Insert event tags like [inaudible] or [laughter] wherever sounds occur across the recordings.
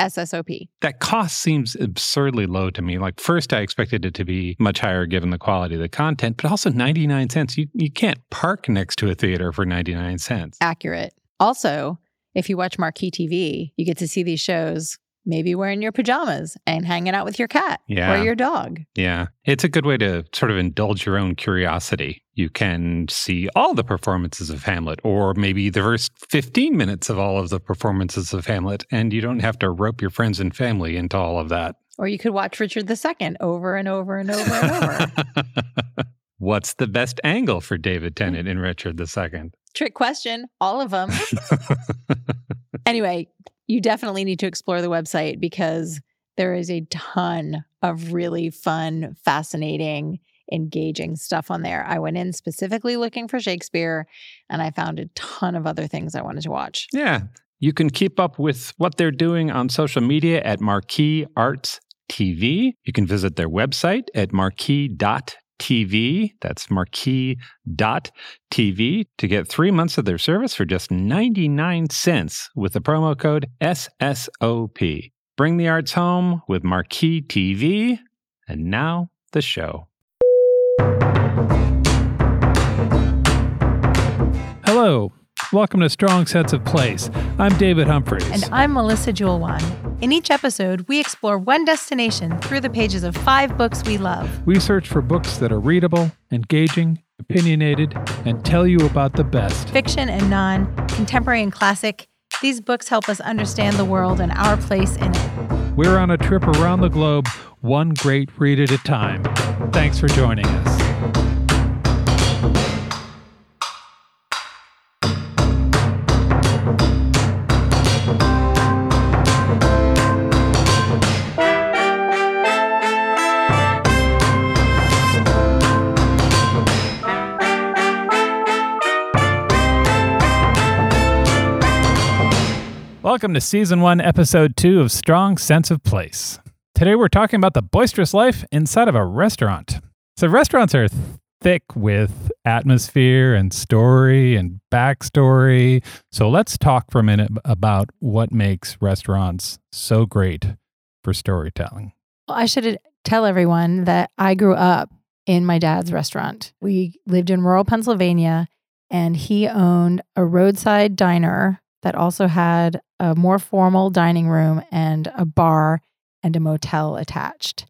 SSOP. That cost seems absurdly low to me. Like, first, I expected it to be much higher given the quality of the content, but also 99 cents. You, you can't park next to a theater for 99 cents. Accurate. Also, if you watch Marquee TV, you get to see these shows maybe wearing your pajamas and hanging out with your cat Yeah. or your dog. Yeah. It's a good way to sort of indulge your own curiosity. You can see all the performances of Hamlet, or maybe the first 15 minutes of all of the performances of Hamlet, and you don't have to rope your friends and family into all of that. Or you could watch Richard II over and over and over and over. [laughs] What's the best angle for David Tennant in Richard II? Trick question, all of them. [laughs] anyway, you definitely need to explore the website because there is a ton of really fun, fascinating, engaging stuff on there. I went in specifically looking for Shakespeare and I found a ton of other things I wanted to watch. Yeah. You can keep up with what they're doing on social media at Marquee Arts TV. You can visit their website at marquee.tv. That's marquee.tv to get three months of their service for just 99 cents with the promo code SSOP. Bring the arts home with Marquee TV. And now the show. Hello. Welcome to Strong Sense of Place. I'm David Humphreys. And I'm Melissa Joulwan. In each episode, we explore one destination through the pages of five books we love. We search for books that are readable, engaging, opinionated, and tell you about the best. Fiction and non, contemporary and classic, these books help us understand the world and our place in it. We're on a trip around the globe, one great read at a time. Thanks for joining us. Welcome to Season 1, Episode 2 of Strong Sense of Place. Today we're talking about the boisterous life inside of a restaurant. So, restaurants are thick with atmosphere and story and backstory. So, let's talk for a minute about what makes restaurants so great for storytelling. Well, I should tell everyone that I grew up in my dad's restaurant. We lived in rural Pennsylvania, and he owned a roadside diner that also had a more formal dining room and a bar and a motel attached.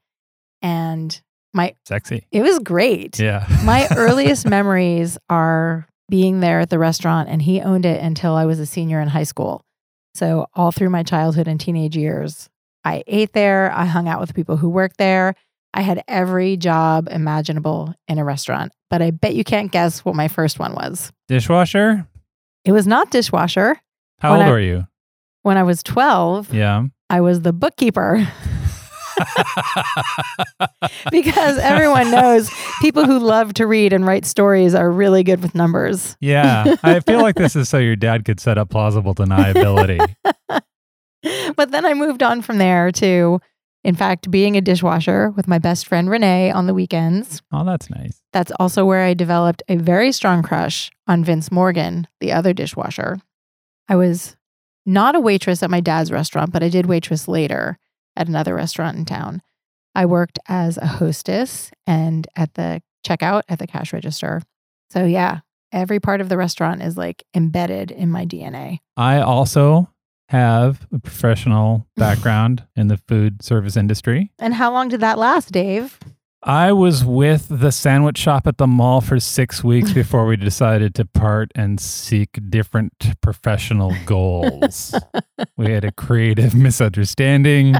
And my Sexy. it was great. Yeah. My [laughs] earliest memories are being there at the restaurant, and he owned it until I was a senior in high school. So, all through my childhood and teenage years, I ate there. I hung out with people who worked there. I had every job imaginable in a restaurant, but I bet you can't guess what my first one was. Dishwasher? It was not dishwasher. How When old I- are you? When I was 12, Yeah. I was the bookkeeper [laughs] because everyone knows people who love to read and write stories are really good with numbers. yeah. I feel like this is so your dad could set up plausible deniability. [laughs] But then I moved on from there to, in fact, being a dishwasher with my best friend Renee on the weekends. Oh, that's nice. That's also where I developed a very strong crush on Vince Morgan, the other dishwasher. I was not a waitress at my dad's restaurant, but I did waitress later at another restaurant in town. I worked as a hostess and at the checkout at the cash register. So, yeah, every part of the restaurant is like embedded in my DNA. I also have a professional [laughs] background in the food service industry. And how long did that last, Dave? I was with the sandwich shop at the mall for six weeks [laughs] before we decided to part and seek different professional goals. [laughs] we had a creative misunderstanding.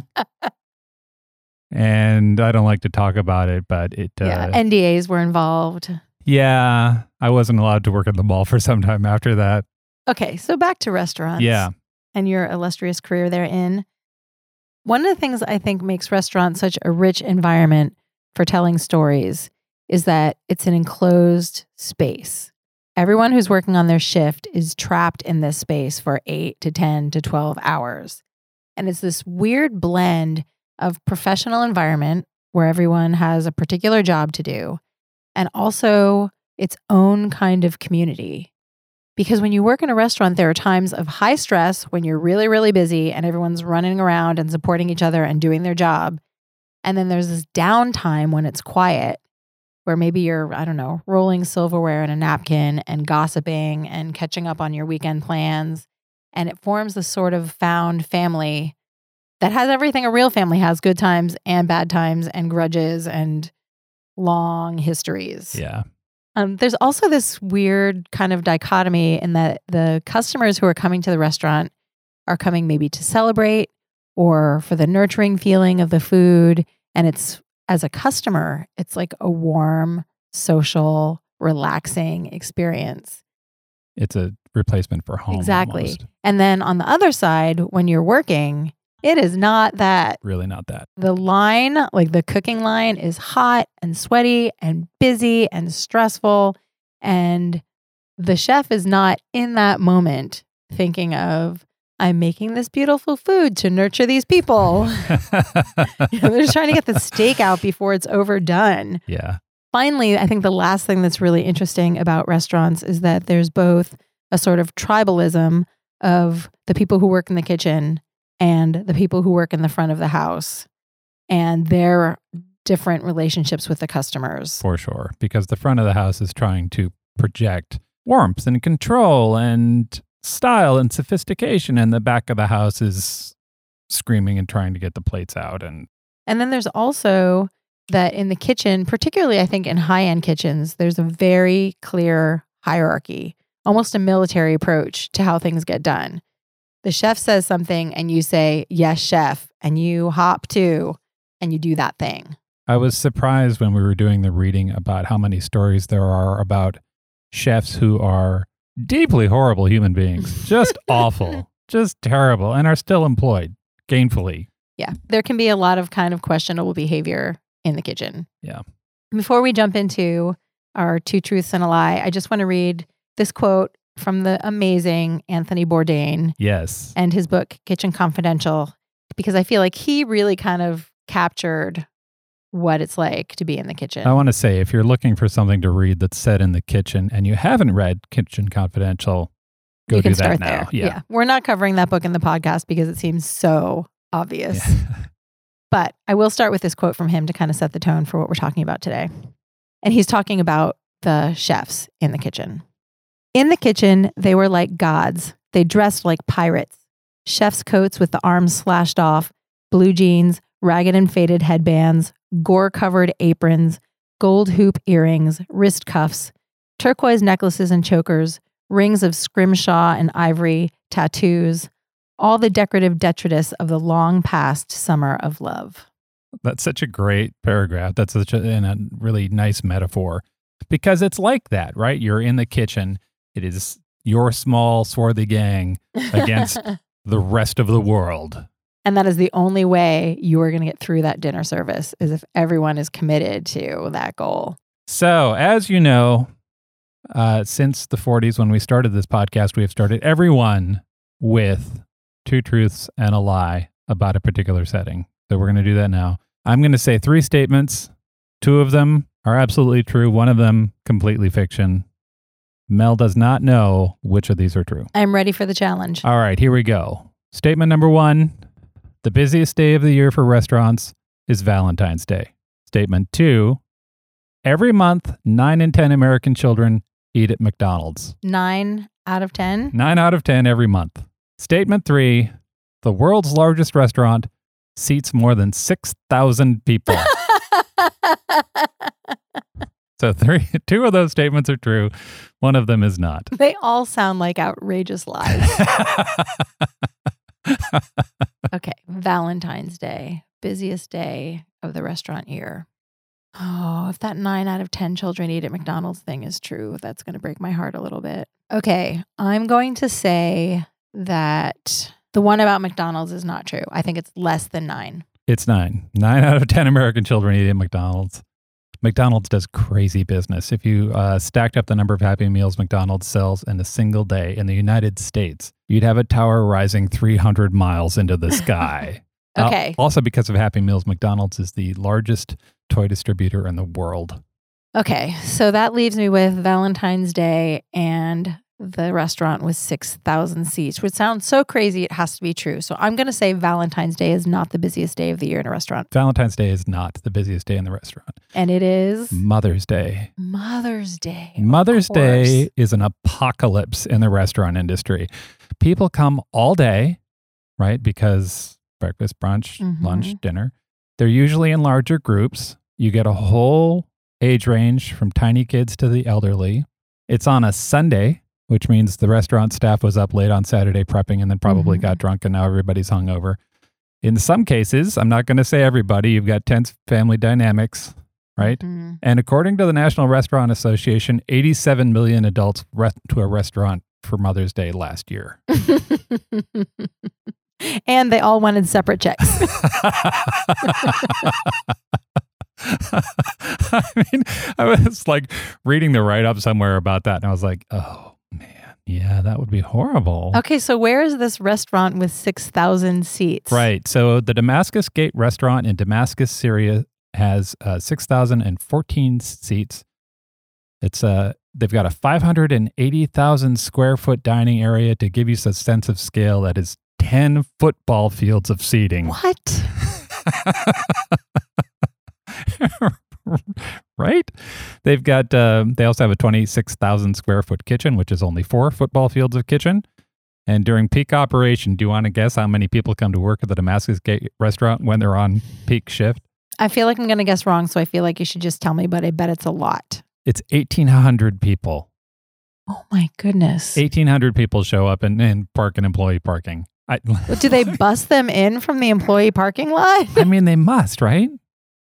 And I don't like to talk about it, but it, uh, NDAs were involved. yeah, I wasn't allowed to work at the mall for some time after that. Okay, so back to restaurants. Yeah. and your illustrious career therein. One of the things I think makes restaurants such a rich environment for telling stories is that it's an enclosed space. Everyone who's working on their shift is trapped in this space for eight to 10 to 12 hours. And it's this weird blend of professional environment where everyone has a particular job to do and also its own kind of community because when you work in a restaurant, there are times of high stress when you're really, really busy and everyone's running around and supporting each other and doing their job. And then there's this downtime when it's quiet, where maybe you're, I don't know, rolling silverware in a napkin and gossiping and catching up on your weekend plans. And it forms this sort of found family that has everything a real family has good times and bad times and grudges and long histories. Yeah. Um, there's also this weird kind of dichotomy in that the customers who are coming to the restaurant are coming maybe to celebrate or for the nurturing feeling of the food. And it's as a customer, it's like a warm, social, relaxing experience. It's a replacement for home. exactly. almost. And then on the other side, when you're working, it is not that. Really not that. The line, like the cooking line, is hot and sweaty and busy and stressful. And the chef is not in that moment thinking of, I'm making this beautiful food to nurture these people. You [laughs] know, [laughs] they're just trying to get the steak out before it's overdone. yeah. Finally, I think the last thing that's really interesting about restaurants is that there's both a sort of tribalism of the people who work in the kitchen and the people who work in the front of the house and their different relationships with the customers. For sure. Because the front of the house is trying to project warmth and control and style and sophistication. And the back of the house is screaming and trying to get the plates out. And And then there's also that in the kitchen, particularly I think in high end kitchens, there's a very clear hierarchy, almost a military approach to how things get done. The chef says something and you say, Yes, chef, and you hop to and you do that thing. I was surprised when we were doing the reading about how many stories there are about chefs who are deeply horrible human beings, [laughs] just awful, just terrible, and are still employed gainfully. Yeah, there can be a lot of kind of questionable behavior in the kitchen. Yeah. Before we jump into our two truths and a lie, I just want to read this quote from the amazing Anthony Bourdain Yes. and his book Kitchen Confidential because I feel like he really kind of captured what it's like to be in the kitchen. I want to say if you're looking for something to read that's set in the kitchen and you haven't read Kitchen Confidential, go you do that now. there. Yeah. We're not covering that book in the podcast because it seems so obvious. [laughs] But I will start with this quote from him to kind of set the tone for what we're talking about today. And he's talking about the chefs in the kitchen. In the kitchen, they were like gods. They dressed like pirates. Chef's coats with the arms slashed off, blue jeans, ragged and faded headbands, gore covered aprons, gold hoop earrings, wrist cuffs, turquoise necklaces and chokers, rings of scrimshaw and ivory, tattoos, all the decorative detritus of the long past summer of love. That's such a great paragraph. That's such a, and a really nice metaphor because it's like that, right? You're in the kitchen. It is your small, swarthy gang [laughs] against the rest of the world. And that is the only way you are going to get through that dinner service is if everyone is committed to that goal. So, as you know, uh, since the 40s, when we started this podcast, we have started everyone with two truths and a lie about a particular setting. So, we're going to do that now. I'm going to say three statements. Two of them are absolutely true, one of them completely fiction. Mel does not know which of these are true. I'm ready for the challenge. All right, here we go. Statement number one The busiest day of the year for restaurants is Valentine's Day. Statement two Every month, nine in 10 American children eat at McDonald's. Nine out of 10. Nine out of 10 every month. Statement three The world's largest restaurant seats more than 6,000 people. [laughs] so, three, two of those statements are true, one of them is not. they all sound like outrageous lies. [laughs] [laughs] okay. Valentine's Day, busiest day of the restaurant year. Oh, if that nine out of 10 children eat at McDonald's thing is true, that's going to break my heart a little bit. Okay. I'm going to say that the one about McDonald's is not true. I think it's less than nine. It's nine. Nine out of 10 American children eat at McDonald's. McDonald's does crazy business. If you uh, stacked up the number of Happy Meals McDonald's sells in a single day in the United States, you'd have a tower rising 300 miles into the sky. [laughs] Uh, Okay. also, because of Happy Meals, McDonald's is the largest toy distributor in the world. Okay. So that leaves me with Valentine's Day and the restaurant with 6,000 seats, which sounds so crazy. It has to be true. So I'm going to say Valentine's Day is not the busiest day of the year in a restaurant. Valentine's Day is not the busiest day in the restaurant. And it is Mother's Day. Mother's Day. Mother's Day is an apocalypse in the restaurant industry. People come all day, right? Because breakfast, brunch, lunch, Mhm. dinner. They're usually in larger groups. You get a whole age range from tiny kids to the elderly. It's on a Sunday, which means the restaurant staff was up late on Saturday prepping and then probably Mhm. got drunk and now everybody's hungover. In some cases, I'm not going to say everybody, you've got tense family dynamics, right? Mhm. And according to the National Restaurant Association, 87 million adults went to a restaurant for Mother's Day last year. [laughs] and they all wanted separate checks. [laughs] [laughs] I mean, I was like reading the write up somewhere about that, and I was like, oh yeah, that would be horrible. Okay, so where is this restaurant with 6,000 seats? Right. So the Damascus Gate restaurant in Damascus, Syria has uh, 6,014 seats. It's uh, they've got a 580,000 square foot dining area to give you a sense of scale that is 10 football fields of seating. What? [laughs] [laughs] right? They've got, uh, they also have a 26,000 square foot kitchen, which is only four football fields of kitchen. And during peak operation, do you want to guess how many people come to work at the Damascus Gate restaurant when they're on peak shift? I feel like I'm going to guess wrong, so I feel like you should just tell me, but I bet it's a lot. It's 1,800 people. Oh my goodness. 1,800 people show up and, and park in employee parking. I, Do they [laughs] bust them in from the employee parking lot? I mean, they must, right?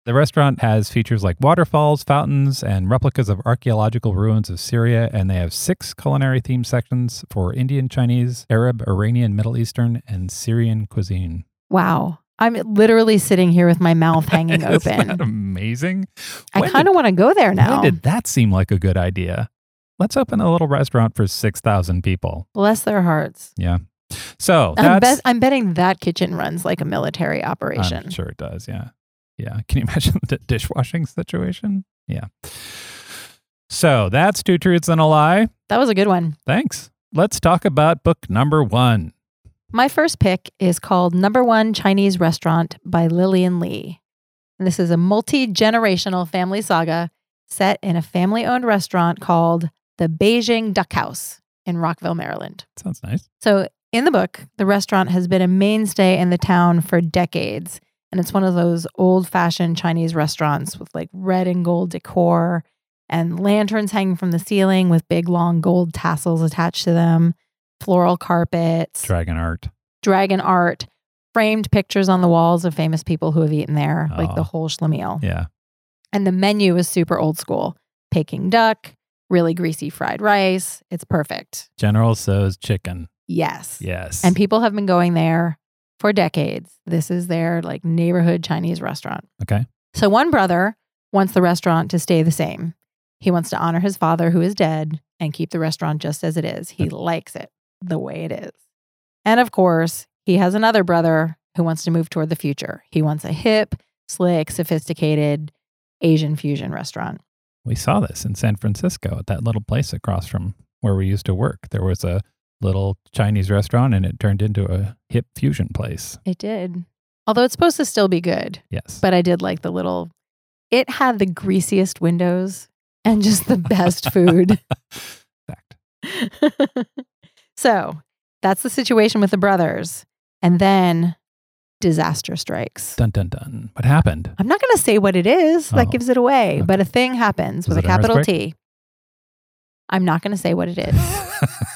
The restaurant has features like waterfalls, fountains, and replicas of archaeological ruins of Syria, and they have six culinary theme sections for Indian, Chinese, Arab, Iranian, Middle Eastern, and Syrian cuisine. Wow. I'm literally sitting here with my mouth [laughs] hanging Isn't that open. amazing? I kind of want to go there now. When did that seem like a good idea? Let's open a little restaurant for 6,000 people. Bless their hearts. Yeah. So I'm, bet- I'm betting that kitchen runs like a military operation. I'm sure it does. Yeah. Yeah. Can you [laughs] imagine the dishwashing situation? Yeah. So that's two truths and a lie. That was a good one. Thanks. Let's talk about book number one. My first pick is called Number One Chinese Restaurant by Lillian Li. And this is a multi generational family saga set in a family owned restaurant called the Beijing Duck House in Rockville, Maryland. Sounds nice. So, in the book, the restaurant has been a mainstay in the town for decades. And it's one of those old fashioned Chinese restaurants with like red and gold decor and lanterns hanging from the ceiling with big long gold tassels attached to them, floral carpets, Dragon art. dragon art, framed pictures on the walls of famous people who have eaten there, like the Oh. whole schlemiel. Yeah. And the menu is super old school Peking duck, really greasy fried rice. It's perfect. General Tso's chicken. Yes. Yes. And people have been going there for decades. This is their like neighborhood Chinese restaurant. Okay. So one brother wants the restaurant to stay the same. He wants to honor his father who is dead and keep the restaurant just as it is. He likes it the way it is. And of course, he has another brother who wants to move toward the future. He wants a hip, slick, sophisticated Asian fusion restaurant. we saw this in San Francisco at that little place across from where we used to work. There was a little Chinese restaurant and it turned into a hip fusion place. It did. Although it's supposed to still be good, Yes. but I did like the little it had the greasiest windows and just the best food. [laughs] Fact. [laughs] so that's the situation with the brothers. And then disaster strikes. Dun dun dun. What happened? I'm not going to say what it is. That Oh, gives it away. okay. But a thing happens Was with a capital? T. I'm not going to say what it is. [laughs]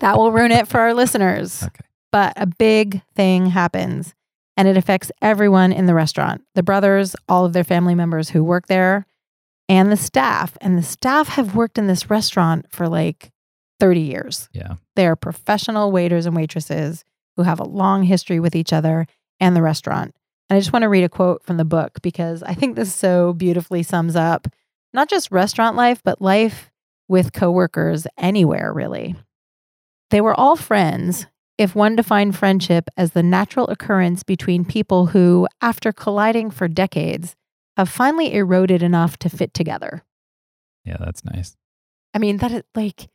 that will ruin it for our listeners. [laughs] Okay. But a big thing happens and it affects everyone in the restaurant the brothers, all of their family members who work there, and the staff. And the staff have worked in this restaurant for like 30 years. yeah. They are professional waiters and waitresses who have a long history with each other and the restaurant. And I just want to read a quote from the book because I think this so beautifully sums up not just restaurant life, but life with coworkers anywhere, really. They were all friends, if one defined friendship as the natural occurrence between people who, after colliding for decades, have finally eroded enough to fit together. Yeah, that's nice. I mean, that is like,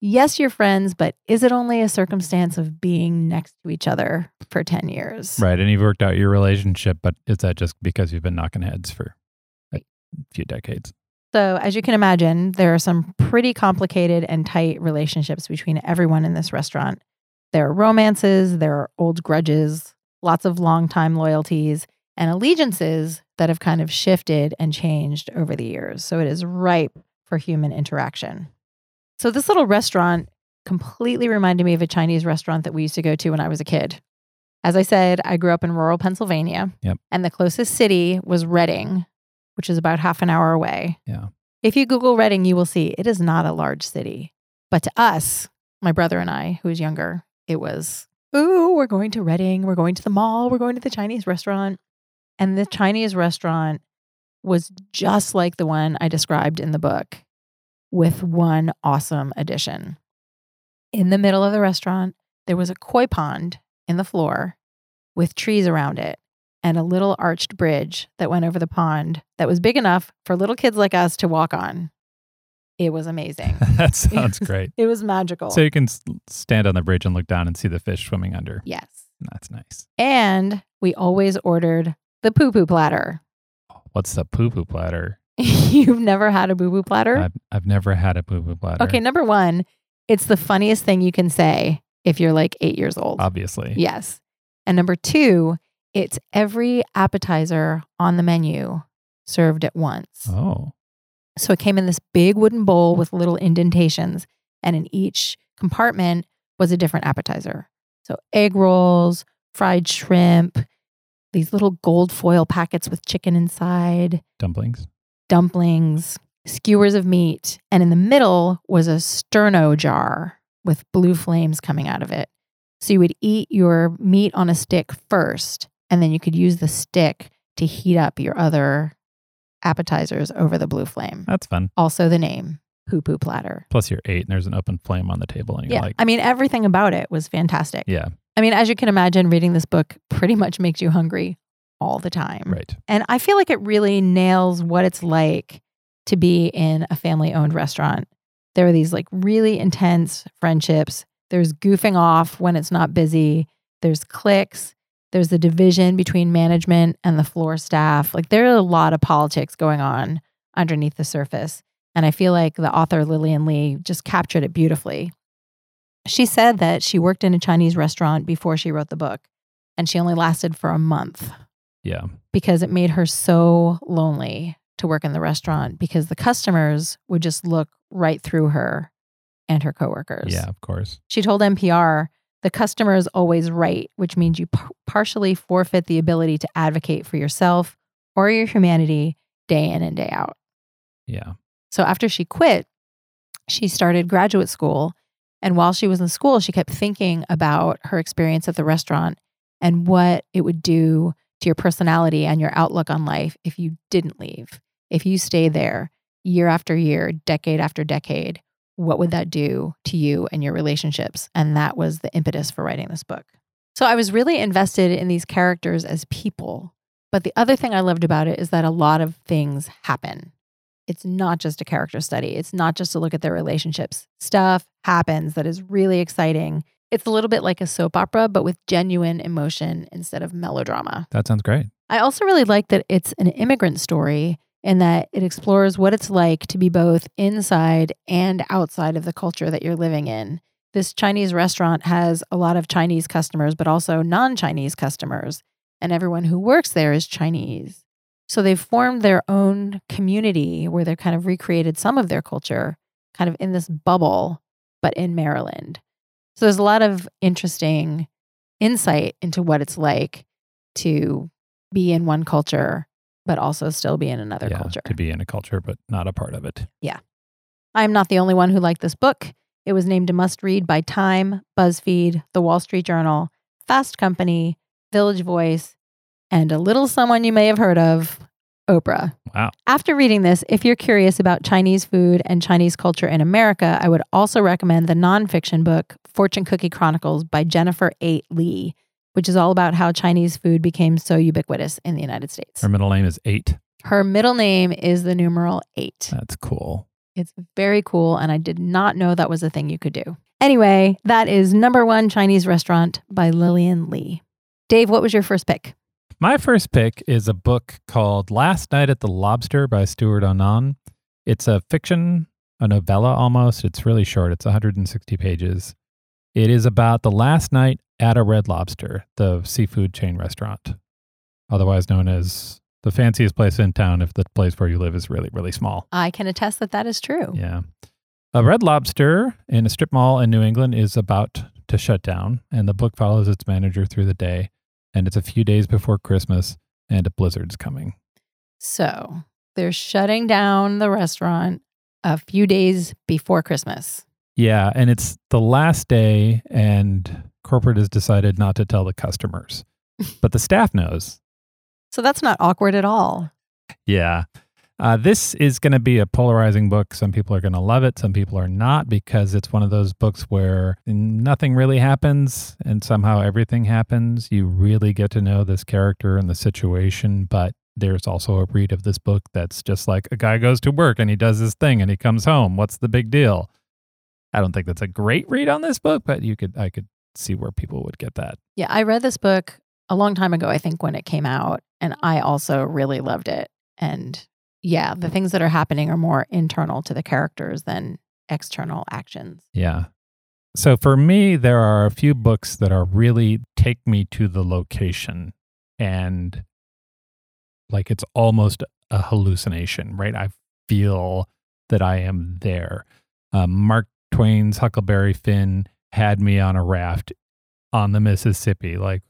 yes, you're friends, but is it only a circumstance of being next to each other for 10 years? Right. And you've worked out your relationship, but is that just because you've been knocking heads for a few decades? So, as you can imagine, there are some pretty complicated and tight relationships between everyone in this restaurant. There are romances, there are old grudges, lots of long-time loyalties, and allegiances that have kind of shifted and changed over the years. So, it is ripe for human interaction. So, this little restaurant completely reminded me of a Chinese restaurant that we used to go to when I was a kid. As I said, I grew up in rural Pennsylvania, Yep. and the closest city was Reading, which is about half an hour away. Yeah. If you Google Reading, you will see it is not a large city. But to us, my brother and I, who was younger, it was, ooh, we're going to Reading, we're going to the mall, we're going to the Chinese restaurant. And the Chinese restaurant was just like the one I described in the book, with one awesome addition. In the middle of the restaurant, there was a koi pond in the floor with trees around it and a little arched bridge that went over the pond that was big enough for little kids like us to walk on. It was amazing. [laughs] that [laughs] sounds great. [laughs] it was magical. So you can stand on the bridge and look down and see the fish swimming under. yes. That's nice. And we always ordered the poo poo platter. What's the poo poo platter? You've never had a boo boo platter? I've, I've never had a poo poo platter. Okay, number one, it's the funniest thing you can say if you're like eight years old. Obviously. Yes. And number two, it's every appetizer on the menu served at once. Oh. So it came in this big wooden bowl with little indentations, and in each compartment was a different appetizer. So egg rolls, fried shrimp, these little gold foil packets with chicken inside, Dumplings. dumplings, skewers of meat, and in the middle was a sterno jar with blue flames coming out of it. So you would eat your meat on a stick first, and then you could use the stick to heat up your other appetizers over the blue flame. That's fun. Also, the name poo poo platter. Plus, you're eight and there's an open flame on the table, and you're Yeah. like, I mean, everything about it was fantastic. yeah, I mean, as you can imagine, reading this book pretty much makes you hungry all the time. right. And I feel like it really nails what it's like to be in a family owned restaurant. There are these like really intense friendships. There's goofing off when it's not busy. There's cliques. There's the division between management and the floor staff. Like there are a lot of politics going on underneath the surface. And I feel like the author Lillian Li just captured it beautifully. She said that she worked in a Chinese restaurant before she wrote the book, and she only lasted for a month Yeah. because it made her so lonely to work in the restaurant because the customers would just look right through her and her coworkers. Yeah, of course. She told NPR, the customer is always right, which means you par- partially forfeit the ability to advocate for yourself or your humanity day in and day out. Yeah. So after she quit, she started graduate school And while she was in school, she kept thinking about her experience at the restaurant and what it would do to your personality and your outlook on life if you didn't leave. If you stay there year after year, decade after decade, what would that do to you and your relationships? And that was the impetus for writing this book. So I was really invested in these characters as people. But the other thing I loved about it is that a lot of things happen. It's not just a character study, it's not just to look at their relationships. Stuff happens that is really exciting. It's a little bit like a soap opera, but with genuine emotion instead of melodrama. That sounds great. I also really like that it's an immigrant story in that it explores what it's like to be both inside and outside of the culture that you're living in. This Chinese restaurant has a lot of Chinese customers, but also non Chinese customers, and everyone who works there is Chinese. So they've formed their own community where they've kind of recreated some of their culture kind of in this bubble, but in Maryland. So there's a lot of interesting insight into what it's like to be in one culture, but also still be in another yeah, culture. to be in a culture, but not a part of it. Yeah. I'm not the only one who liked this book. It was named a must read by Time, BuzzFeed, The Wall Street Journal, Fast Company, Village Voice, and a little someone you may have heard of, Oprah. Wow. After reading this, if you're curious about Chinese food and Chinese culture in America, I would also recommend the nonfiction book Fortune Cookie Chronicles by Jennifer Eight Lee, which is all about how Chinese food became so ubiquitous in the United States. Her middle name is Eight. Her middle name is the numeral eight. That's cool. It's very cool, and I did not know that was a thing you could do. Anyway, that is Number One Chinese Restaurant by Lillian Li. Dave, what was your first pick? My first pick is a book called Last Night at the Lobster by Stewart O'Nan. It's a fiction, a novella almost. It's really short, it's 160 pages. It is about the last night at a Red Lobster, the seafood chain restaurant, otherwise known as the fanciest place in town if the place where you live is really, really small. I can attest that that is true. Yeah. A Red Lobster in a strip mall in New England is about to shut down, and the book follows its manager through the day. And it's a few days before Christmas, and a blizzard's coming. So they're shutting down the restaurant a few days before Christmas. Yeah, and it's the last day, and corporate has decided not to tell the customers, but the staff knows. So that's not awkward at all. Yeah. Uh, this is going to be a polarizing book. Some people are going to love it. Some people are not because it's one of those books where nothing really happens and somehow everything happens. You really get to know this character and the situation, but there's also a read of this book that's just like a guy goes to work and he does his thing and he comes home. What's the big deal? I don't think that's a great read on this book, but you could I could see where people would get that. Yeah, I read this book a long time ago, I think, when it came out, and I also really loved it. And yeah, the things that are happening are more internal to the characters than external actions. Yeah. So for me, there are a few books that are really take me to the location and like it's almost a hallucination, right? I feel that I am there. Um, Mark Twain's Huckleberry Finn had me on a raft on the Mississippi. Like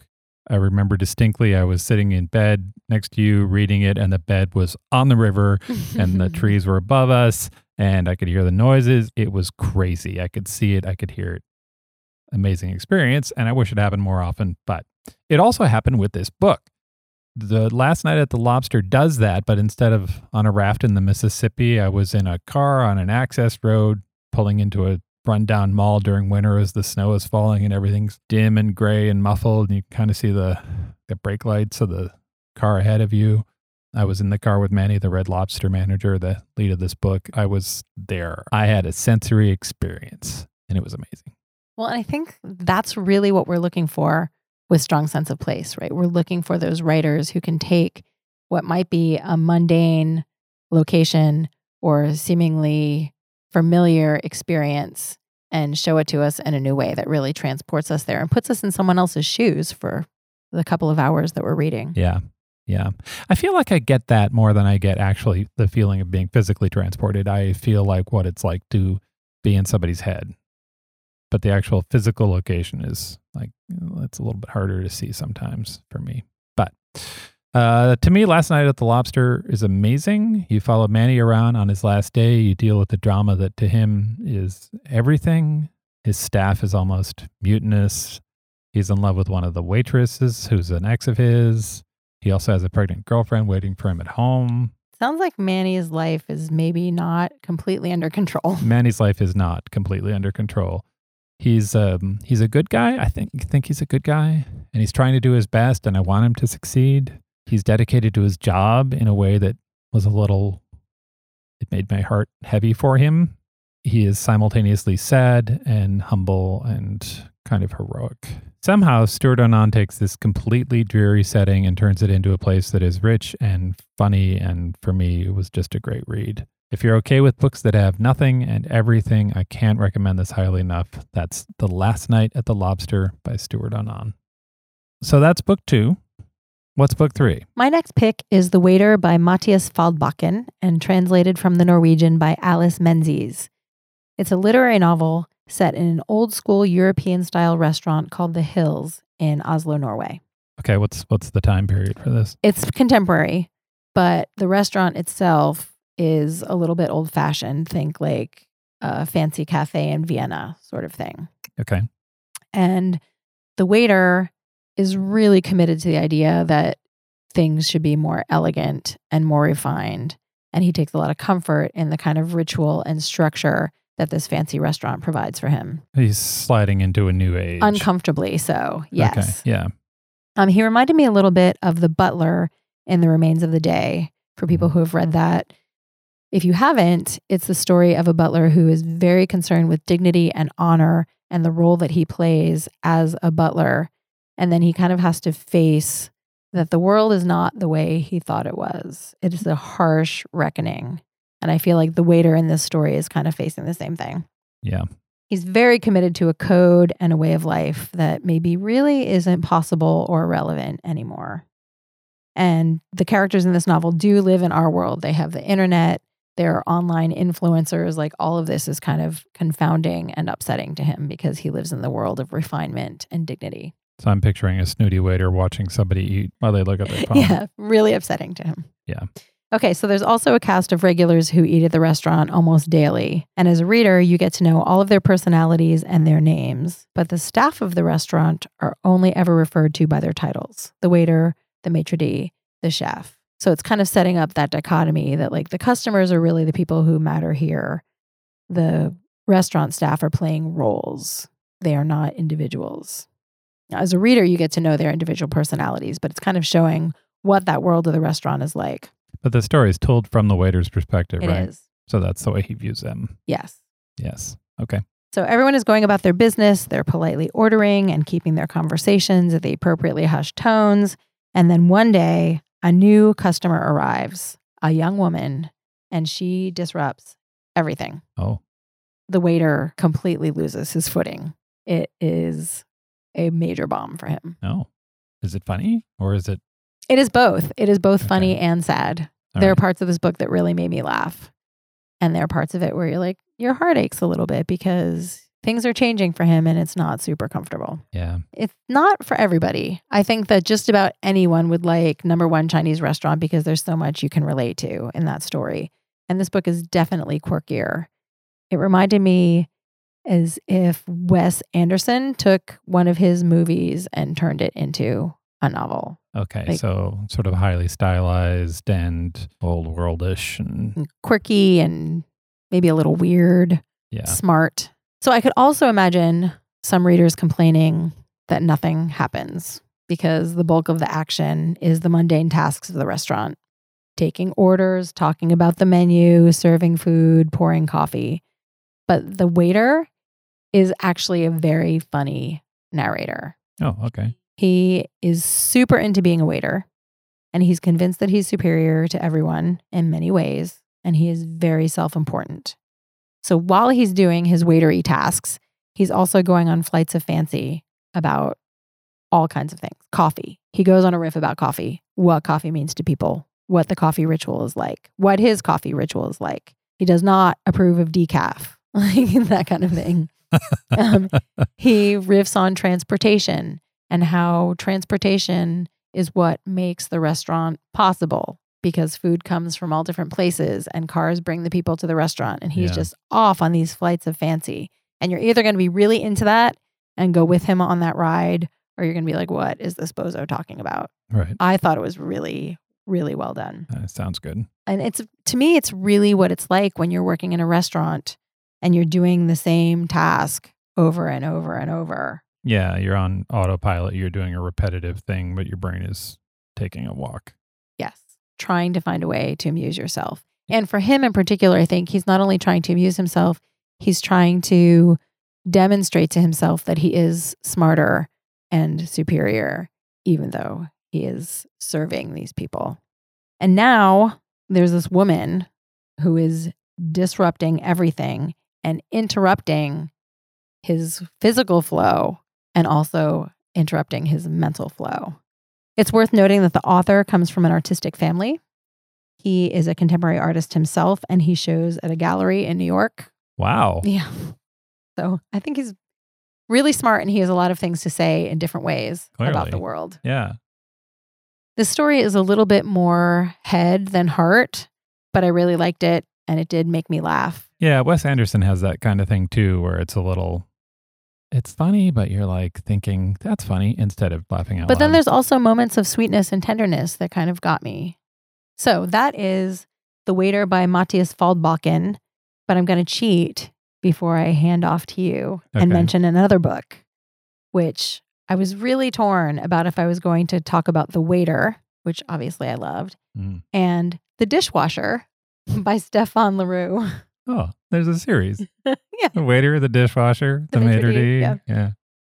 I remember distinctly, I was sitting in bed next to you reading it, and the bed was on the river, and the [laughs] trees were above us, and I could hear the noises. It was crazy. I could see it, I could hear it. Amazing experience, and I wish it happened more often, but it also happened with this book. The last night at the lobster does that, but instead of on a raft in the Mississippi, I was in a car on an access road pulling into a rundown mall during winter as the snow is falling and everything's dim and gray and muffled and you kind of see the the brake lights of the car ahead of you. I was in the car with Manny, the Red Lobster manager, the lead of this book. I was there. I had a sensory experience and it was amazing. Well, and I think that's really what we're looking for with Strong Sense of Place, right? We're looking for those writers who can take what might be a mundane location or seemingly familiar experience and show it to us in a new way that really transports us there and puts us in someone else's shoes for the couple of hours that we're reading. Yeah. Yeah. I feel like I get that more than I get actually the feeling of being physically transported. I feel like what it's like to be in somebody's head. But the actual physical location is like, it's a little bit harder to see sometimes for me. But uh, to me, last night at the Lobster is amazing. You follow Manny around on his last day. You deal with the drama that to him is everything. His staff is almost mutinous. He's in love with one of the waitresses who's an ex of his. He also has a pregnant girlfriend waiting for him at home. Sounds like Manny's life is maybe not completely under control. [laughs] Manny's life is not completely under control. He's um he's a good guy. I think think he's a good guy and he's trying to do his best and I want him to succeed. He's dedicated to his job in a way that was a little it made my heart heavy for him. He is simultaneously sad and humble and kind of heroic. Somehow, Stewart O'Nan takes this completely dreary setting and turns it into a place that is rich and funny. And for me, it was just a great read. If you're okay with books that have nothing and everything, I can't recommend this highly enough. That's The Last Night at the Lobster by Stewart O'Nan. So that's book two. What's book three? My next pick is The Waiter by Matthias Faldbakken and translated from the Norwegian by Alice Menzies. It's a literary novel set in an old school European style restaurant called The Hills in Oslo, Norway. Okay, what's what's the time period for this? It's contemporary, but the restaurant itself is a little bit old fashioned. Think like a fancy cafe in Vienna sort of thing. Okay. And the waiter is really committed to the idea that things should be more elegant and more refined. And he takes a lot of comfort in the kind of ritual and structure that this fancy restaurant provides for him. He's sliding into a new age. Uncomfortably so, yes. Okay. Yeah. Um, he reminded me a little bit of the butler in The Remains of the Day for people who have read that. If you haven't, it's the story of a butler who is very concerned with dignity and honor and the role that he plays as a butler. And then he kind of has to face that the world is not the way he thought it was. It is a harsh reckoning. And I feel like the waiter in this story is kind of facing the same thing. Yeah. He's very committed to a code and a way of life that maybe really isn't possible or relevant anymore. And the characters in this novel do live in our world. They have the internet, they're online influencers. Like all of this is kind of confounding and upsetting to him because he lives in the world of refinement and dignity. So I'm picturing a snooty waiter watching somebody eat while they look at their [laughs] phone. Yeah, really upsetting to him. Yeah. Okay, so there's also a cast of regulars who eat at the restaurant almost daily. And as a reader, you get to know all of their personalities and their names. But the staff of the restaurant are only ever referred to by their titles the waiter, the maitre d', the chef. So it's kind of setting up that dichotomy that, like, the customers are really the people who matter here. The restaurant staff are playing roles, they are not individuals. As a reader, you get to know their individual personalities, but it's kind of showing what that world of the restaurant is like. But the story is told from the waiter's perspective, It is right? So that's the way he views them. Yes. Yes. Okay. So everyone is going about their business. They're politely ordering and keeping their conversations at the appropriately hushed tones. And then one day, a new customer arrives, a young woman, and she disrupts everything. Oh, The waiter completely loses his footing. It is a major bomb for him. no. Is it funny or is it? It is both. It is both Okay. funny and sad. all there are parts of this book that really made me laugh. And there are parts of it where you're like, your heart aches a little bit because things are changing for him and it's not super comfortable. Yeah. It's not for everybody. I think that just about anyone would like number one Chinese restaurant because there's so much you can relate to in that story. And this book is definitely quirkier. It reminded me as if Wes Anderson took one of his movies and turned it into a novel. Okay. Like- so sort of highly stylized and old worldish and Quirky and maybe a little weird. yeah. smart. So I could also imagine some readers complaining that nothing happens because the bulk of the action is the mundane tasks of the restaurant taking orders, talking about the menu, serving food, pouring coffee. But the waiter is actually a very funny narrator. Oh, okay. He is super into being a waiter and he's convinced that he's superior to everyone in many ways. And he is very self important. So while he's doing his waitery tasks, he's also going on flights of fancy about all kinds of things. Coffee. He goes on a riff about coffee, what coffee means to people, what the coffee ritual is like, what his coffee ritual is like. He does not approve of decaf, [laughs] like that kind of thing. [laughs] um, [laughs] he riffs on transportation and how transportation is what makes the restaurant possible because food comes from all different places and cars bring the people to the restaurant and he's Yeah. just off on these flights of fancy And you're either going to be really into that and go with him on that ride, or you're going to be like, what is this bozo talking about? Right. I thought it was really, really well done. That sounds good. And it's to me, it's really what it's like when you're working in a restaurant and you're doing the same task over and over and over. Yeah, you're on autopilot. You're doing a repetitive thing, but your brain is taking a walk. Yes. Trying to find a way to amuse yourself. And for him in particular, I think he's not only trying to amuse himself, he's trying to demonstrate to himself that he is smarter and superior, even though he is serving these people. And now there's this woman who is disrupting everything and interrupting his physical flow and also interrupting his mental flow. It's worth noting that the author comes from an artistic family. He is a contemporary artist himself and he shows at a gallery in New York. Wow. Yeah. So I think he's really smart and he has a lot of things to say in different ways about the world. Yeah. This story is a little bit more head than heart, but I really liked it and it did make me laugh. Yeah. Wes Anderson has that kind of thing too, where it's a little, it's funny, but you're like thinking, that's funny instead of laughing out But then there's also moments of sweetness and tenderness that kind of got me. So that is The Waiter by Matthias Faldbakken. But I'm going to cheat before I hand off to you and mention another book, which I was really torn about if I was going to talk about The Waiter, which obviously I loved, Mm. and The Dishwasher [laughs] by Stéphane Larue. Oh, there's a series. [laughs] yeah. The waiter, the dishwasher, The the, maitre d'. yeah. yeah.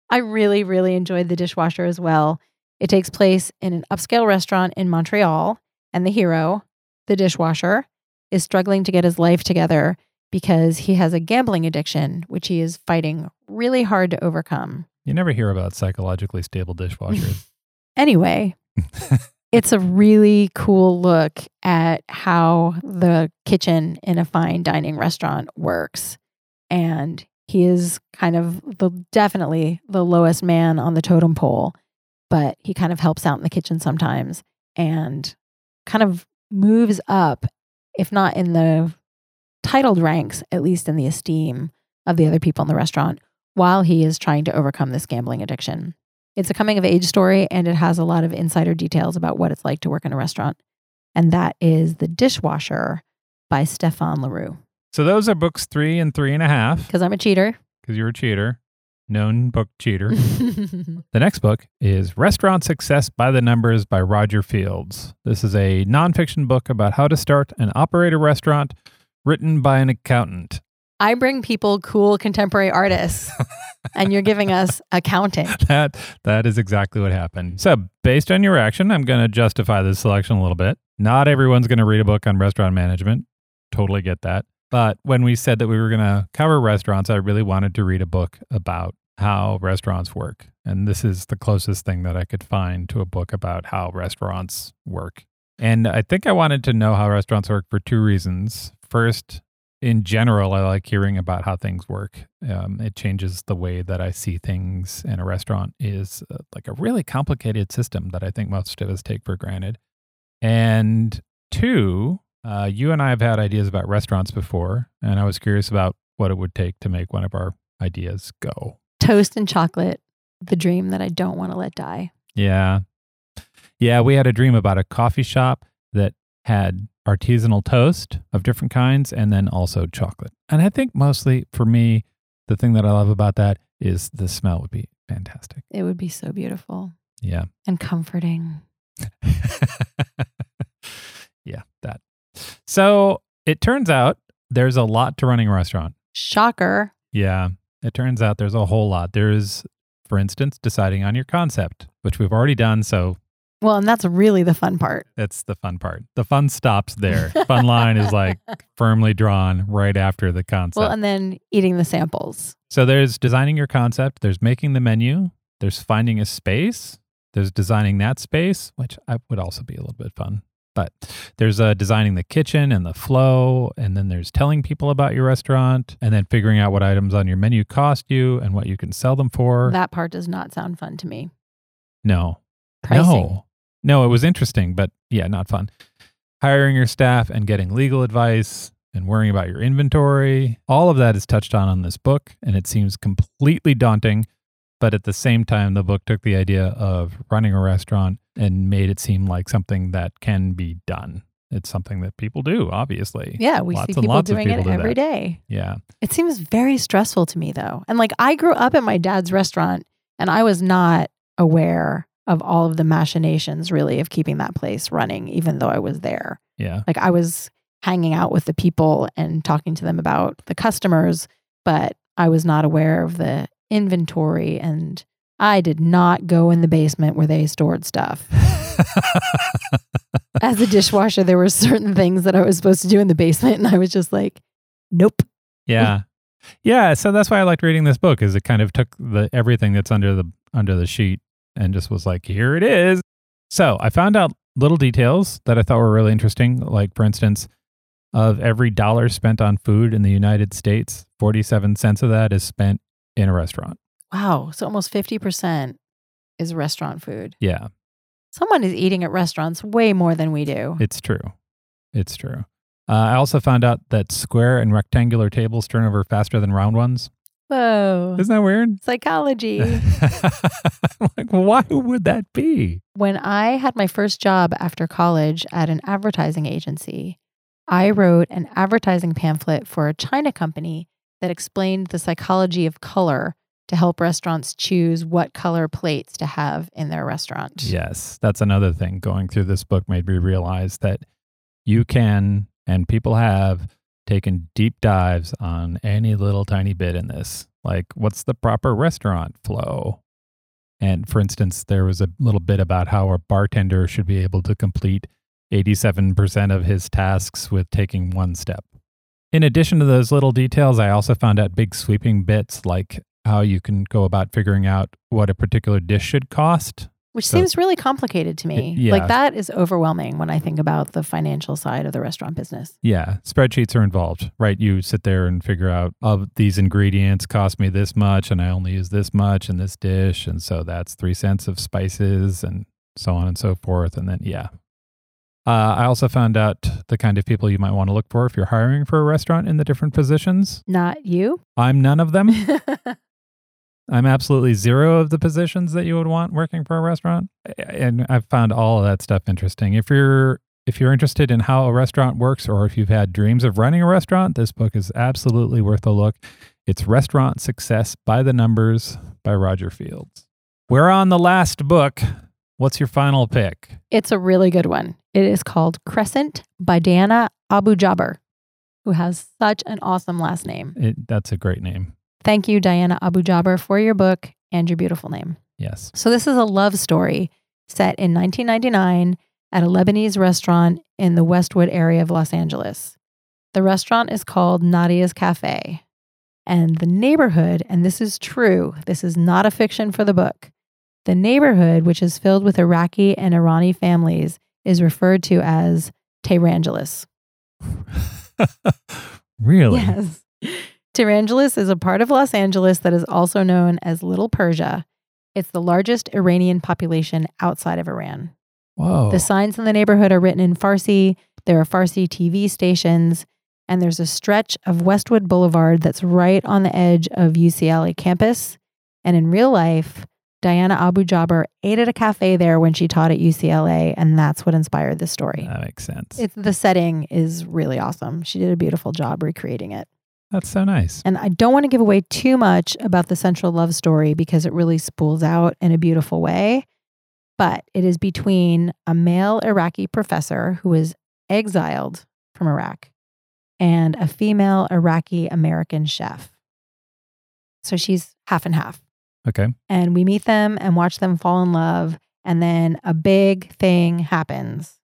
I really, really enjoyed The Dishwasher as well. It takes place in an upscale restaurant in Montreal, and the hero, the dishwasher, is struggling to get his life together because he has a gambling addiction, which he is fighting really hard to overcome. You never hear about psychologically stable dishwashers. [laughs] Anyway, it's a really cool look at how the kitchen in a fine dining restaurant works. And he is kind of the definitely the lowest man on the totem pole, but he kind of helps out in the kitchen sometimes and kind of moves up, if not in the titled ranks, at least in the esteem of the other people in the restaurant while he is trying to overcome this gambling addiction. It's a coming of age story and it has a lot of insider details about what it's like to work in a restaurant. And that is The Dishwasher by Stéphane Larue. so those are books three and three and a half Because I'm a cheater. because you're a cheater, known book cheater. [laughs] The next book is Restaurant Success by the Numbers by Roger Fields. This is a nonfiction book about how to start and operate a restaurant written by an accountant. I bring people cool contemporary artists, [laughs] and you're giving us accounting. That that is exactly what happened. So, based on your reaction, I'm going to justify this selection a little bit. Not everyone's going to read a book on restaurant management. Totally get that. But when we said that we were going to cover restaurants, I really wanted to read a book about how restaurants work. And this is the closest thing that I could find to a book about how restaurants work. And I think I wanted to know how restaurants work for two reasons. First, in general, I like hearing about how things work. Um, it changes the way that I see things, and a restaurant is uh, like a really complicated system that I think most of us take for granted. And two, uh, you and I have had ideas about restaurants before, and I was curious about what it would take to make one of our ideas go. Toast and chocolate, the dream that I don't want to let die. Yeah. Yeah, we had a dream about a coffee shop that had artisanal toast of different kinds and then also chocolate. And I think mostly for me, the thing that I love about that is the smell would be fantastic. It would be so beautiful Yeah. and comforting. [laughs] yeah, that. So it turns out there's a lot to running a restaurant. Shocker. Yeah. It turns out there's a whole lot. There's, for instance, deciding on your concept, which we've already done. So Well, and that's really the fun part. That's the fun part. The fun stops there. fun line is like firmly drawn right after the concept. Well, and then eating the samples. so there's designing your concept, there's making the menu, there's finding a space, there's designing that space, which I would also be a little bit fun. But there's uh, designing the kitchen and the flow, and then there's telling people about your restaurant, and then figuring out what items on your menu cost you and what you can sell them for. That part does not sound fun to me. no, Pricing. No. No, it was interesting, but yeah, not fun. Hiring your staff and getting legal advice, and worrying about your inventory. All of that is touched on in this book, and it seems completely daunting. But at the same time, the book took the idea of running a restaurant and made it seem like something that can be done. It's something that people do, obviously. Yeah, we Lots see people doing people it do every that. day. Yeah. It seems very stressful to me though. And like I grew up at my dad's restaurant and I was not aware of all of the machinations really of keeping that place running even though I was there. Yeah. Like I was hanging out with the people and talking to them about the customers, but I was not aware of the inventory and I did not go in the basement where they stored stuff. [laughs] As a dishwasher, there were certain things that I was supposed to do in the basement and I was just like, nope. Yeah. Yeah, so that's why I liked reading this book is it kind of took the everything that's under the under the sheet and just was like, here it is. So, I found out little details that I thought were really interesting, like for instance, of every dollar spent on food in the United States, 47 cents of that is spent in a restaurant. Wow. So almost 50% is restaurant food. Yeah, Someone is eating at restaurants way more than we do. it's true. It's true. Uh, I also found out that square and rectangular tables turn over faster than round ones. Whoa. Isn't that weird? Psychology. [laughs] like, why would that be? when I had my first job after college at an advertising agency, I wrote an advertising pamphlet for a China company that explained the psychology of color to help restaurants choose what color plates to have in their restaurant. Yes, that's another thing. Going through this book made me realize that you can, and people have, taken deep dives on any little tiny bit in this. Like, what's the proper restaurant flow? And for instance, there was a little bit about how a bartender should be able to complete 87% of his tasks with taking one step. In addition to those little details, I also found out big sweeping bits like how you can go about figuring out what a particular dish should cost. Which So- seems really complicated to me. yeah. Like that is overwhelming when I think about the financial side of the restaurant business. Yeah, spreadsheets are involved, right? You sit there and figure out of these ingredients cost me this much, and I only use this much in this dish, and so that's three cents of spices, and so on and so forth. And then, yeah. Uh, I also found out the kind of people you might want to look for if you're hiring for a restaurant in the different positions. Not you. I'm none of them. [laughs] I'm absolutely zero of the positions that you would want working for a restaurant. And I've found all of that stuff interesting. If you're if you're interested in how a restaurant works or if you've had dreams of running a restaurant, this book is absolutely worth a look. It's Restaurant Success by the Numbers by Roger Fields. We're on the last book. What's your final pick? It's a really good one. It is called Crescent by Diana Abu Jaber, who has such an awesome last name. It, that's a great name. Thank you, Diana Abu Jaber, for your book and your beautiful name. Yes. So, this is a love story set in 1999 at a Lebanese restaurant in the Westwood area of Los Angeles. The restaurant is called Nadia's Cafe. And the neighborhood, and this is true, this is not a fiction for the book. The neighborhood, which is filled with Iraqi and Irani families, is referred to as Tehrangeles. [laughs] really? Yes. Tehrangeles is a part of Los Angeles that is also known as Little Persia. It's the largest Iranian population outside of Iran. Whoa. The signs in the neighborhood are written in Farsi. There are Farsi TV stations, and there's a stretch of Westwood Boulevard that's right on the edge of UCLA campus. And in real life, Diana Abu Jaber ate at a cafe there when she taught at UCLA, and that's what inspired this story. that makes sense. It's, the setting is really awesome. She did a beautiful job recreating it. That's so nice. And I don't want to give away too much about the central love story because it really spools out in a beautiful way. But it is between a male Iraqi professor who is exiled from Iraq and a female Iraqi American chef. So she's half and half. Okay. And we meet them and watch them fall in love. And then a big thing happens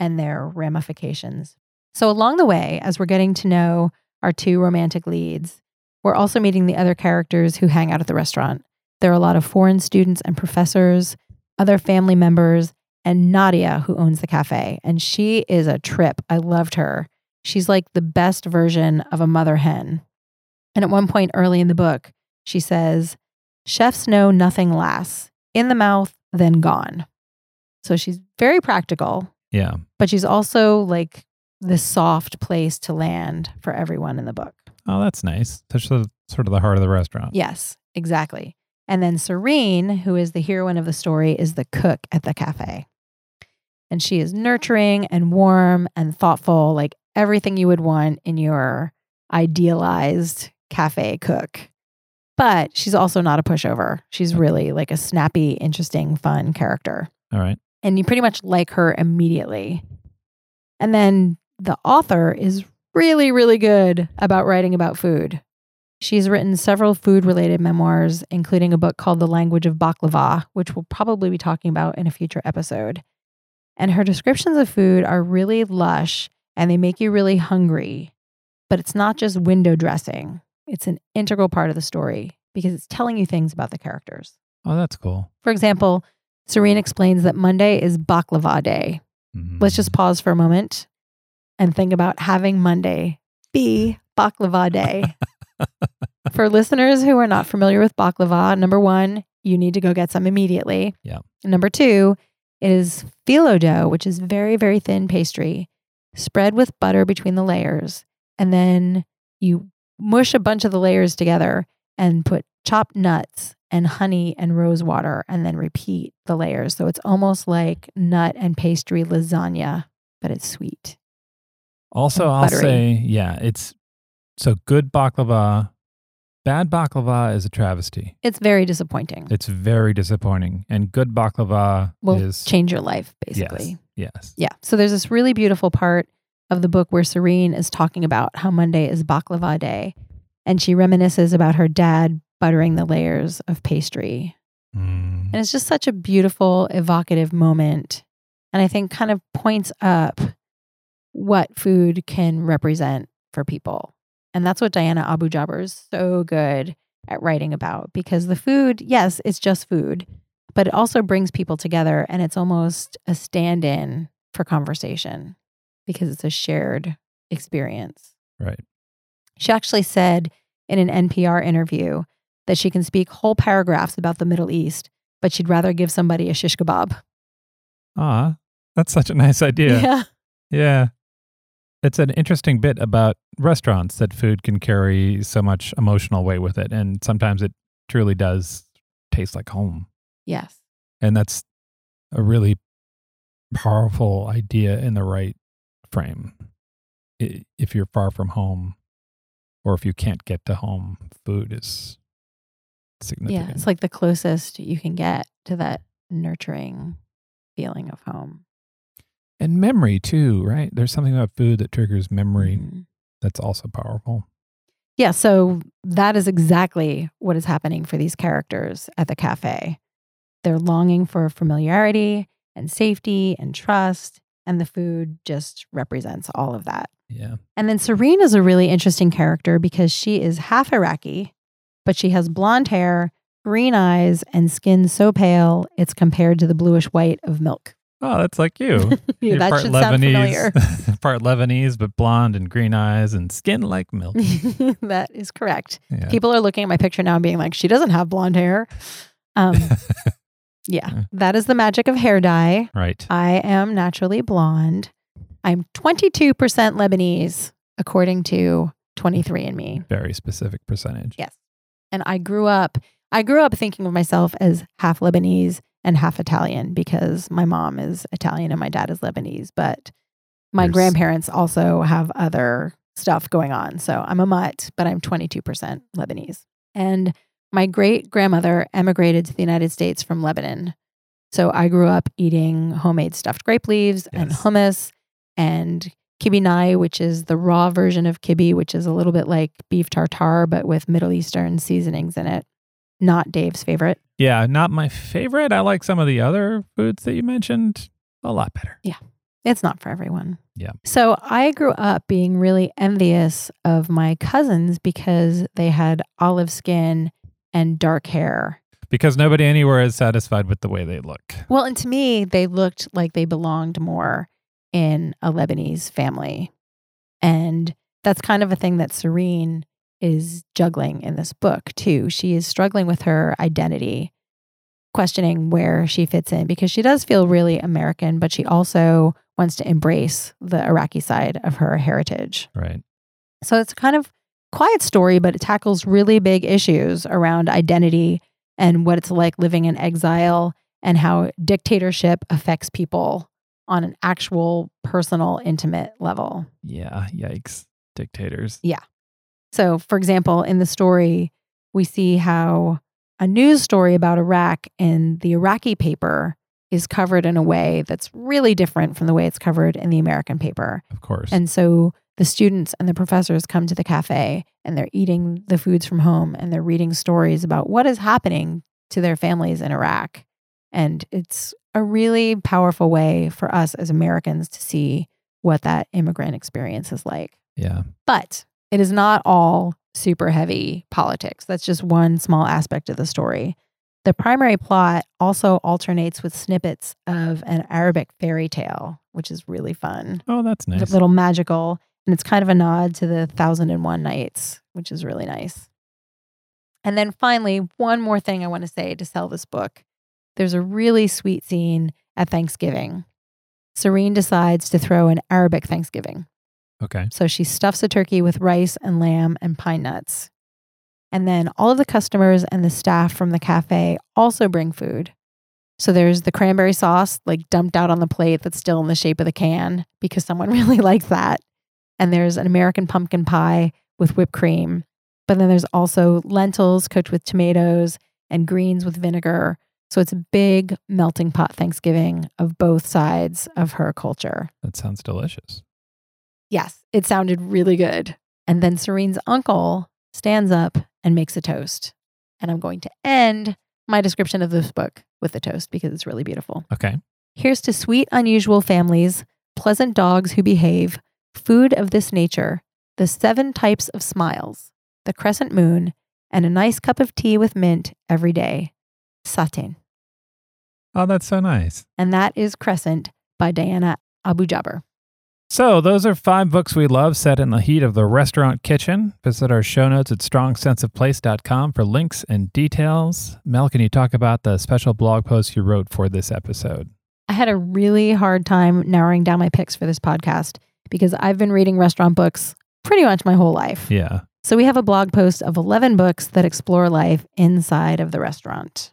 and their ramifications. So, along the way, as we're getting to know our two romantic leads, we're also meeting the other characters who hang out at the restaurant. There are a lot of foreign students and professors, other family members, and Nadia, who owns the cafe. And she is a trip. I loved her. She's like the best version of a mother hen. And at one point early in the book, she says, Chefs know nothing lasts in the mouth, then gone. So she's very practical, Yeah. but she's also like this soft place to land for everyone in the book. Oh, that's nice. That's the, sort of the heart of the restaurant. Yes, exactly. And then Serene, who is the heroine of the story, is the cook at the cafe. And she is nurturing and warm and thoughtful, like everything you would want in your idealized cafe cook. But she's also not a pushover. She's really like a snappy, interesting, fun character. All right. And you pretty much like her immediately. And then the author is really, really good about writing about food. She's written several food related memoirs, including a book called The Language of Baklava, which we'll probably be talking about in a future episode. And her descriptions of food are really lush and they make you really hungry. But it's not just window dressing, it's an integral part of the story because it's telling you things about the characters. Oh, that's cool. For example, Serene explains that Monday is baklava day. Mm-hmm. Let's just pause for a moment and think about having Monday be [laughs] baklava day. for listeners who are not familiar with baklava, number one, you need to go get some immediately. Yeah. Number two, it is phyllo dough, which is very, very thin pastry, spread with butter between the layers. And then you mush a bunch of the layers together and put chopped nuts and honey and rose water and then repeat the layers. So it's almost like nut and pastry lasagna, but it's sweet. Also, I'll buttery. say, yeah, it's so good baklava. Bad baklava is a travesty. It's very disappointing. It's very disappointing. And good baklava will is change your life, basically. Yes. Yes. Yeah. So there's this really beautiful part of the book where Serene is talking about how Monday is baklava day. And she reminisces about her dad buttering the layers of pastry. Mm. And it's just such a beautiful, evocative moment. And I think kind of points up what food can represent for people. And that's what Diana Abu Jaber is so good at writing about because the food, yes, it's just food, but it also brings people together and it's almost a stand in for conversation because it's a shared experience. Right. She actually said in an NPR interview that she can speak whole paragraphs about the Middle East, but she'd rather give somebody a shish kebab. Ah, that's such a nice idea. [laughs] yeah. Yeah. It's an interesting bit about restaurants that food can carry so much emotional weight with it. And sometimes it truly does taste like home. Yes. And that's a really powerful idea in the right frame. If you're far from home or if you can't get to home, food is significant. Yeah. It's like the closest you can get to that nurturing feeling of home. And memory too, right? There's something about food that triggers memory Mhm. that's also powerful. Yeah. So that is exactly what is happening for these characters at the cafe. They're longing for familiarity and safety and trust. And the food just represents all of that. Yeah. And then Serene is a really interesting character because she is half Iraqi, but she has blonde hair, green eyes, and skin so pale it's compared to the bluish white of milk. Oh, that's like you. [laughs] You're that part should sound familiar. [laughs] part Lebanese, but blonde and green eyes and skin like milk. [laughs] that is correct. Yeah. People are looking at my picture now and being like, she doesn't have blonde hair. Um, yeah, Yeah. that is the magic of hair dye. right. I am naturally blonde. I'm 22% Lebanese, according to 23andMe. Very specific percentage. Yes. And I grew up, I grew up thinking of myself as half Lebanese and half Italian because my mom is Italian and my dad is Lebanese. But my There's- grandparents also have other stuff going on. So I'm a mutt, but I'm 22% Lebanese. And my great grandmother emigrated to the United States from Lebanon. So I grew up eating homemade stuffed grape leaves and hummus and kibinai, which is the raw version of kibbeh, which is a little bit like beef tartare, but with Middle Eastern seasonings in it. Not Dave's favorite. Yeah, not my favorite. I like some of the other foods that you mentioned a lot better. Yeah. It's not for everyone. Yeah. So I grew up being really envious of my cousins because they had olive skin and dark hair. Because nobody anywhere is satisfied with the way they look. Well, and to me, they looked like they belonged more in a Lebanese family. And that's kind of a thing that Serene is juggling in this book, too. She is struggling with her identity, questioning where she fits in because she does feel really American, but she also wants to embrace the Iraqi side of her heritage. Right. So it's kind of quiet story, but it tackles really big issues around identity and what it's like living in exile and how dictatorship affects people on an actual personal, intimate level. Yeah. Yikes. Dictators. So, for example, in the story, we see how a news story about Iraq in the Iraqi paper is covered in a way that's really different from the way it's covered in the American paper. Of course. And so the students and the professors come to the cafe and they're eating the foods from home and they're reading stories about what is happening to their families in Iraq. And it's a really powerful way for us as Americans to see what that immigrant experience is like. yeah. But it is not all super heavy politics. That's just one small aspect of the story. The primary plot also alternates with snippets of an Arabic fairy tale, which is really fun, Oh, that's a nice. little magical. And it's kind of a nod to the Thousand and One Nights, which is really nice. And then finally, one more thing I want to say to sell this book. There's a really sweet scene at Thanksgiving. Serene decides to throw an Arabic Thanksgiving. Okay. So she stuffs a turkey with rice and lamb and pine nuts. And then all of the customers and the staff from the cafe also bring food. So there's the cranberry sauce, like dumped out on the plate that's still in the shape of the can because someone [laughs] really likes that. And there's an American pumpkin pie with whipped cream. But then there's also lentils cooked with tomatoes and greens with vinegar. So it's a big melting pot Thanksgiving of both sides of her culture. That sounds delicious. Yes, it sounded really good. And then Serene's uncle stands up and makes a toast. And I'm going to end my description of this book with the toast because it's really beautiful. Okay. Here's to sweet, unusual families, pleasant dogs who behave, food of this nature, the seven types of smiles, the crescent moon, and a nice cup of tea with mint every day. Satin. Oh, that's so nice. And that is Crescent by Diana Abu Jaber. So, those are five books we love set in the heat of the restaurant kitchen. Visit our show notes at strongsenseofplace.com for links and details. Mel, can you talk about the special blog post you wrote for this episode? I had a really hard time narrowing down my picks for this podcast because I've been reading restaurant books pretty much my whole life. Yeah. So we have a blog post of 11 books that explore life inside of the restaurant.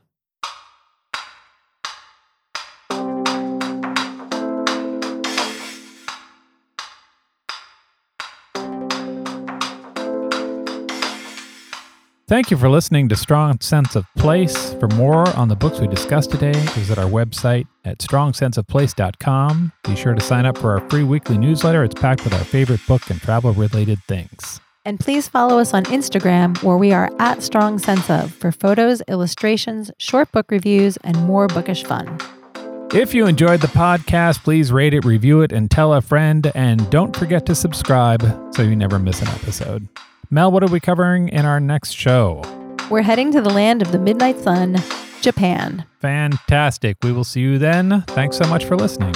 Thank you for listening to Strong Sense of Place. For more on the books we discussed today, visit our website at strongsenseofplace.com. Be sure to sign up for our free weekly newsletter. It's packed with our favorite book and travel related things. And please follow us on Instagram where we are at Strong Sense of for photos, illustrations, short book reviews, and more bookish fun. If you enjoyed the podcast, please rate it, review it, and tell a friend. And don't forget to subscribe so you never miss an episode. Mel, what are we covering in our next show? We're heading to the land of the midnight sun, Japan. Fantastic. We will see you then. Thanks so much for listening.